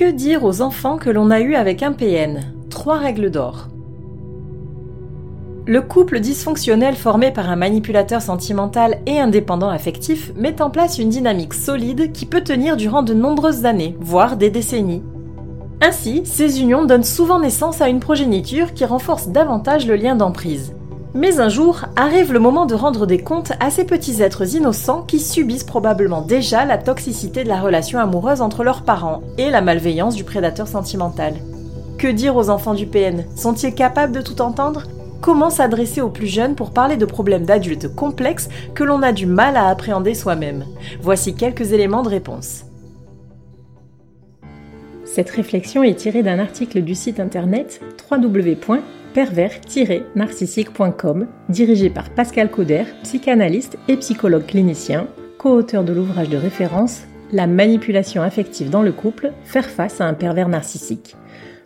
Que dire aux enfants que l'on a eus avec un PN Trois règles d'or. Le couple dysfonctionnel formé par un manipulateur sentimental et indépendant affectif met en place une dynamique solide qui peut tenir durant de nombreuses années, voire des décennies. Ainsi, ces unions donnent souvent naissance à une progéniture qui renforce davantage le lien d'emprise. Mais un jour, arrive le moment de rendre des comptes à ces petits êtres innocents qui subissent probablement déjà la toxicité de la relation amoureuse entre leurs parents et la malveillance du prédateur sentimental. Que dire aux enfants du PN Sont-ils capables de tout entendre? Comment s'adresser aux plus jeunes pour parler de problèmes d'adultes complexes que l'on a du mal à appréhender soi-même? Voici quelques éléments de réponse. Cette réflexion est tirée d'un article du site internet pervers-narcissique.com, dirigé par Pascal Cauder, psychanalyste et psychologue clinicien, co-auteur de l'ouvrage de référence La manipulation affective dans le couple, faire face à un pervers narcissique.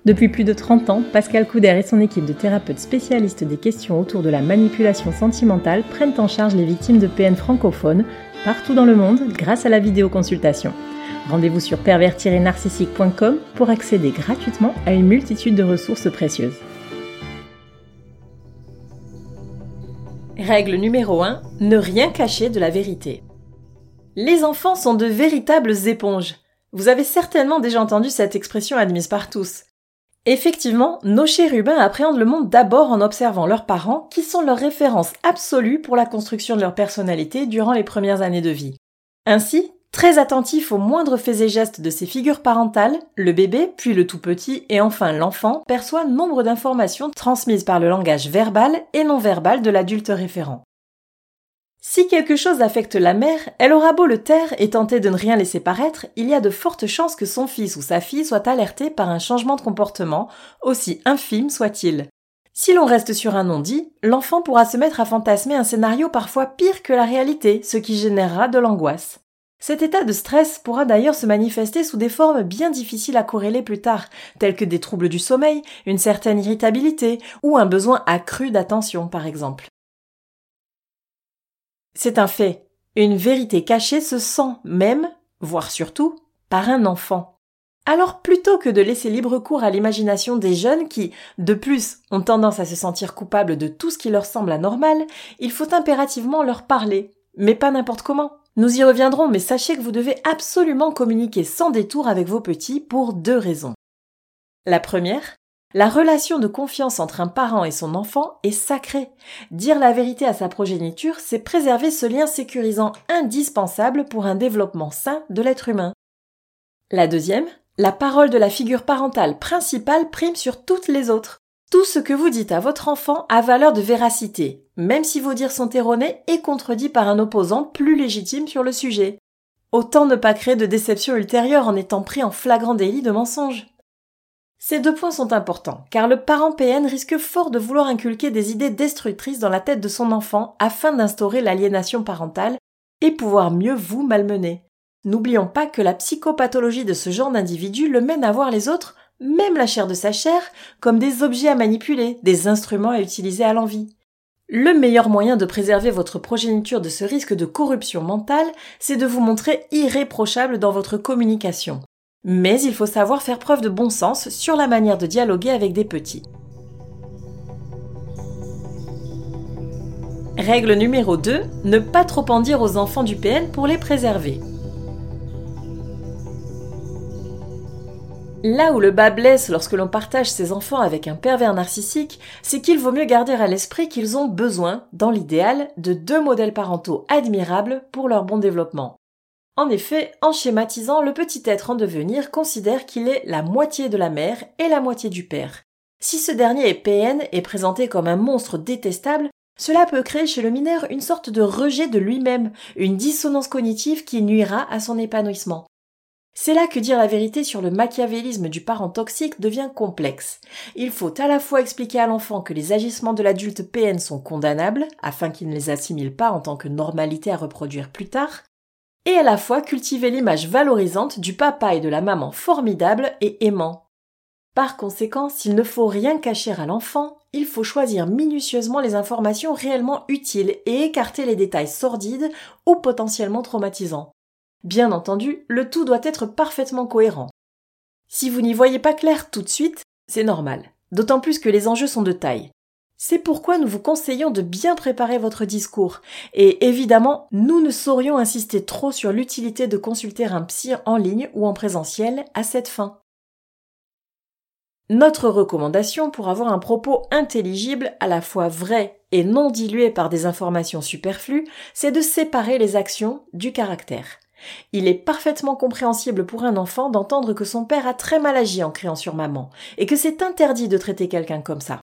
Depuis plus de 30 ans, Pascal Couder et son équipe de thérapeutes spécialistes des questions autour de la manipulation sentimentale prennent en charge les victimes de PN francophones partout dans le monde grâce à la vidéoconsultation. Rendez-vous sur pervers-narcissique.com pour accéder gratuitement à une multitude de ressources précieuses. Règle numéro 1. Ne rien cacher de la vérité. Les enfants sont de véritables éponges. Vous avez certainement déjà entendu cette expression admise par tous. Effectivement, nos chérubins appréhendent le monde d'abord en observant leurs parents, qui sont leur référence absolue pour la construction de leur personnalité durant les premières années de vie. Ainsi, Très attentif aux moindres faits et gestes de ses figures parentales, le bébé, puis le tout petit et enfin l'enfant perçoit nombre d'informations transmises par le langage verbal et non verbal de l'adulte référent. Si quelque chose affecte la mère, elle aura beau le taire et tenter de ne rien laisser paraître, il y a de fortes chances que son fils ou sa fille soit alerté par un changement de comportement, aussi infime soit-il. Si l'on reste sur un non-dit, l'enfant pourra se mettre à fantasmer un scénario parfois pire que la réalité, ce qui générera de l'angoisse. Cet état de stress pourra d'ailleurs se manifester sous des formes bien difficiles à corréler plus tard, telles que des troubles du sommeil, une certaine irritabilité ou un besoin accru d'attention par exemple. C'est un fait. Une vérité cachée se sent même, voire surtout, par un enfant. Alors plutôt que de laisser libre cours à l'imagination des jeunes qui, de plus, ont tendance à se sentir coupables de tout ce qui leur semble anormal, il faut impérativement leur parler, mais pas n'importe comment. Nous y reviendrons, mais sachez que vous devez absolument communiquer sans détour avec vos petits pour deux raisons. La première, la relation de confiance entre un parent et son enfant est sacrée. Dire la vérité à sa progéniture, c'est préserver ce lien sécurisant indispensable pour un développement sain de l'être humain. La deuxième, la parole de la figure parentale principale prime sur toutes les autres. Tout ce que vous dites à votre enfant a valeur de véracité, même si vos dires sont erronés et contredits par un opposant plus légitime sur le sujet. Autant ne pas créer de déception ultérieure en étant pris en flagrant délit de mensonge. Ces deux points sont importants, car le parent PN risque fort de vouloir inculquer des idées destructrices dans la tête de son enfant afin d'instaurer l'aliénation parentale et pouvoir mieux vous malmener. N'oublions pas que la psychopathologie de ce genre d'individu le mène à voir les autres même la chair de sa chair, comme des objets à manipuler, des instruments à utiliser à l'envie. Le meilleur moyen de préserver votre progéniture de ce risque de corruption mentale, c'est de vous montrer irréprochable dans votre communication. Mais il faut savoir faire preuve de bon sens sur la manière de dialoguer avec des petits. Règle numéro 2, ne pas trop en dire aux enfants du PN pour les préserver. Là où le bas blesse lorsque l'on partage ses enfants avec un pervers narcissique, c'est qu'il vaut mieux garder à l'esprit qu'ils ont besoin, dans l'idéal, de deux modèles parentaux admirables pour leur bon développement. En effet, en schématisant, le petit être en devenir considère qu'il est la moitié de la mère et la moitié du père. Si ce dernier est PN et présenté comme un monstre détestable, cela peut créer chez le mineur une sorte de rejet de lui-même, une dissonance cognitive qui nuira à son épanouissement. C'est là que dire la vérité sur le machiavélisme du parent toxique devient complexe. Il faut à la fois expliquer à l'enfant que les agissements de l'adulte PN sont condamnables, afin qu'il ne les assimile pas en tant que normalité à reproduire plus tard, et à la fois cultiver l'image valorisante du papa et de la maman formidable et aimant. Par conséquent, s'il ne faut rien cacher à l'enfant, il faut choisir minutieusement les informations réellement utiles et écarter les détails sordides ou potentiellement traumatisants. Bien entendu, le tout doit être parfaitement cohérent. Si vous n'y voyez pas clair tout de suite, c'est normal, d'autant plus que les enjeux sont de taille. C'est pourquoi nous vous conseillons de bien préparer votre discours. Et évidemment, nous ne saurions insister trop sur l'utilité de consulter un psy en ligne ou en présentiel à cette fin. Notre recommandation pour avoir un propos intelligible, à la fois vrai et non dilué par des informations superflues, c'est de séparer les actions du caractère. Il est parfaitement compréhensible pour un enfant d'entendre que son père a très mal agi en criant sur maman, et que c'est interdit de traiter quelqu'un comme ça.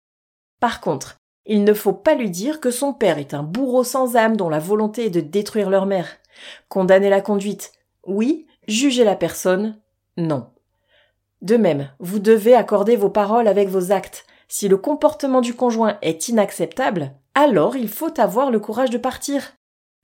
Par contre, il ne faut pas lui dire que son père est un bourreau sans âme dont la volonté est de détruire leur mère. Condamner la conduite, oui, juger la personne, non. De même, vous devez accorder vos paroles avec vos actes. Si le comportement du conjoint est inacceptable, alors il faut avoir le courage de partir.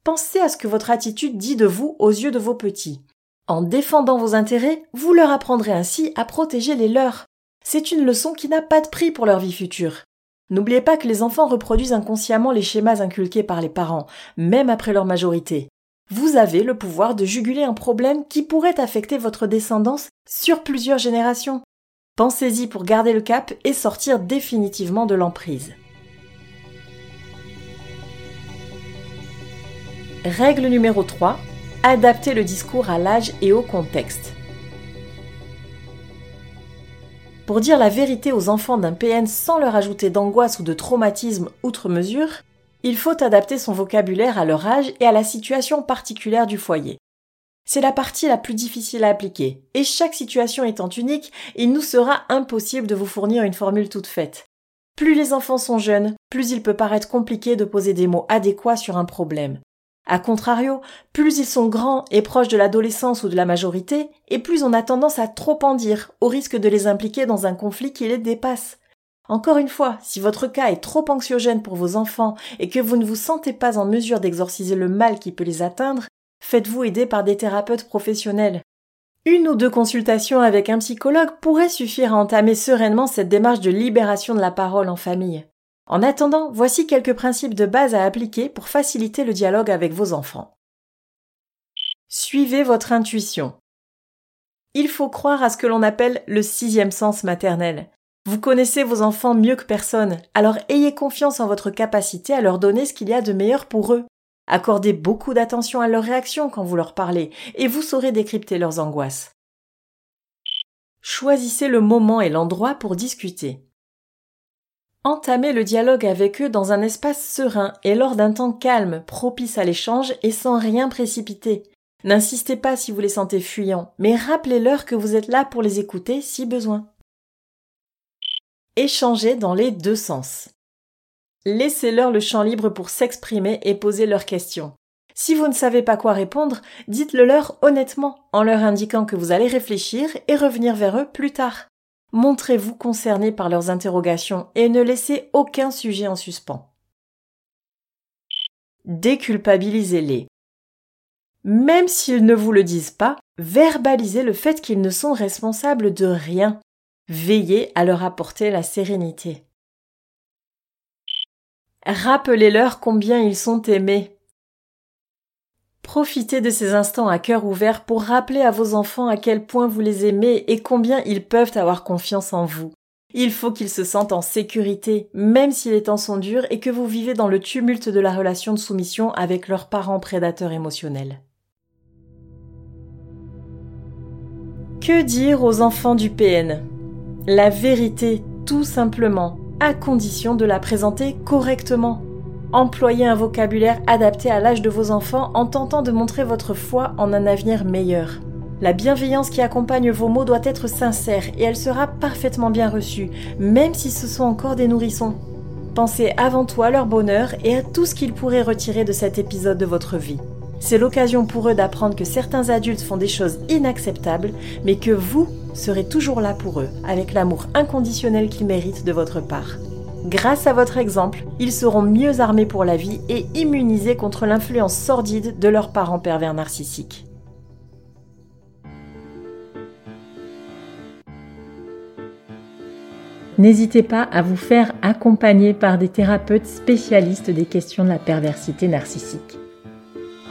Pensez à ce que votre attitude dit de vous aux yeux de vos petits. En défendant vos intérêts, vous leur apprendrez ainsi à protéger les leurs. C'est une leçon qui n'a pas de prix pour leur vie future. N'oubliez pas que les enfants reproduisent inconsciemment les schémas inculqués par les parents, même après leur majorité. Vous avez le pouvoir de juguler un problème qui pourrait affecter votre descendance sur plusieurs générations. Pensez-y pour garder le cap et sortir définitivement de l'emprise. Règle numéro 3. Adaptez le discours à l'âge et au contexte. Pour dire la vérité aux enfants d'un PN sans leur ajouter d'angoisse ou de traumatisme outre mesure, il faut adapter son vocabulaire à leur âge et à la situation particulière du foyer. C'est la partie la plus difficile à appliquer, et chaque situation étant unique, il nous sera impossible de vous fournir une formule toute faite. Plus les enfants sont jeunes, plus il peut paraître compliqué de poser des mots adéquats sur un problème. A contrario, plus ils sont grands et proches de l'adolescence ou de la majorité, et plus on a tendance à trop en dire, au risque de les impliquer dans un conflit qui les dépasse. Encore une fois, si votre cas est trop anxiogène pour vos enfants et que vous ne vous sentez pas en mesure d'exorciser le mal qui peut les atteindre, faites-vous aider par des thérapeutes professionnels. Une ou deux consultations avec un psychologue pourraient suffire à entamer sereinement cette démarche de libération de la parole en famille. En attendant, voici quelques principes de base à appliquer pour faciliter le dialogue avec vos enfants. Suivez votre intuition. Il faut croire à ce que l'on appelle le sixième sens maternel. Vous connaissez vos enfants mieux que personne, alors ayez confiance en votre capacité à leur donner ce qu'il y a de meilleur pour eux. Accordez beaucoup d'attention à leurs réactions quand vous leur parlez, et vous saurez décrypter leurs angoisses. Choisissez le moment et l'endroit pour discuter. Entamez le dialogue avec eux dans un espace serein et lors d'un temps calme, propice à l'échange et sans rien précipiter. N'insistez pas si vous les sentez fuyants, mais rappelez-leur que vous êtes là pour les écouter si besoin. Échanger dans les deux sens. Laissez-leur le champ libre pour s'exprimer et poser leurs questions. Si vous ne savez pas quoi répondre, dites-le leur honnêtement, en leur indiquant que vous allez réfléchir et revenir vers eux plus tard. Montrez-vous concerné par leurs interrogations et ne laissez aucun sujet en suspens. Déculpabilisez-les. Même s'ils ne vous le disent pas, verbalisez le fait qu'ils ne sont responsables de rien Veillez à leur apporter la sérénité. Rappelez-leur combien ils sont aimés. Profitez de ces instants à cœur ouvert pour rappeler à vos enfants à quel point vous les aimez et combien ils peuvent avoir confiance en vous. Il faut qu'ils se sentent en sécurité, même si les temps sont durs et que vous vivez dans le tumulte de la relation de soumission avec leurs parents prédateurs émotionnels. Que dire aux enfants du PN la vérité, tout simplement, à condition de la présenter correctement. Employez un vocabulaire adapté à l'âge de vos enfants en tentant de montrer votre foi en un avenir meilleur. La bienveillance qui accompagne vos mots doit être sincère et elle sera parfaitement bien reçue, même si ce sont encore des nourrissons. Pensez avant tout à leur bonheur et à tout ce qu'ils pourraient retirer de cet épisode de votre vie. C'est l'occasion pour eux d'apprendre que certains adultes font des choses inacceptables, mais que vous serez toujours là pour eux, avec l'amour inconditionnel qu'ils méritent de votre part. Grâce à votre exemple, ils seront mieux armés pour la vie et immunisés contre l'influence sordide de leurs parents pervers narcissiques. N'hésitez pas à vous faire accompagner par des thérapeutes spécialistes des questions de la perversité narcissique.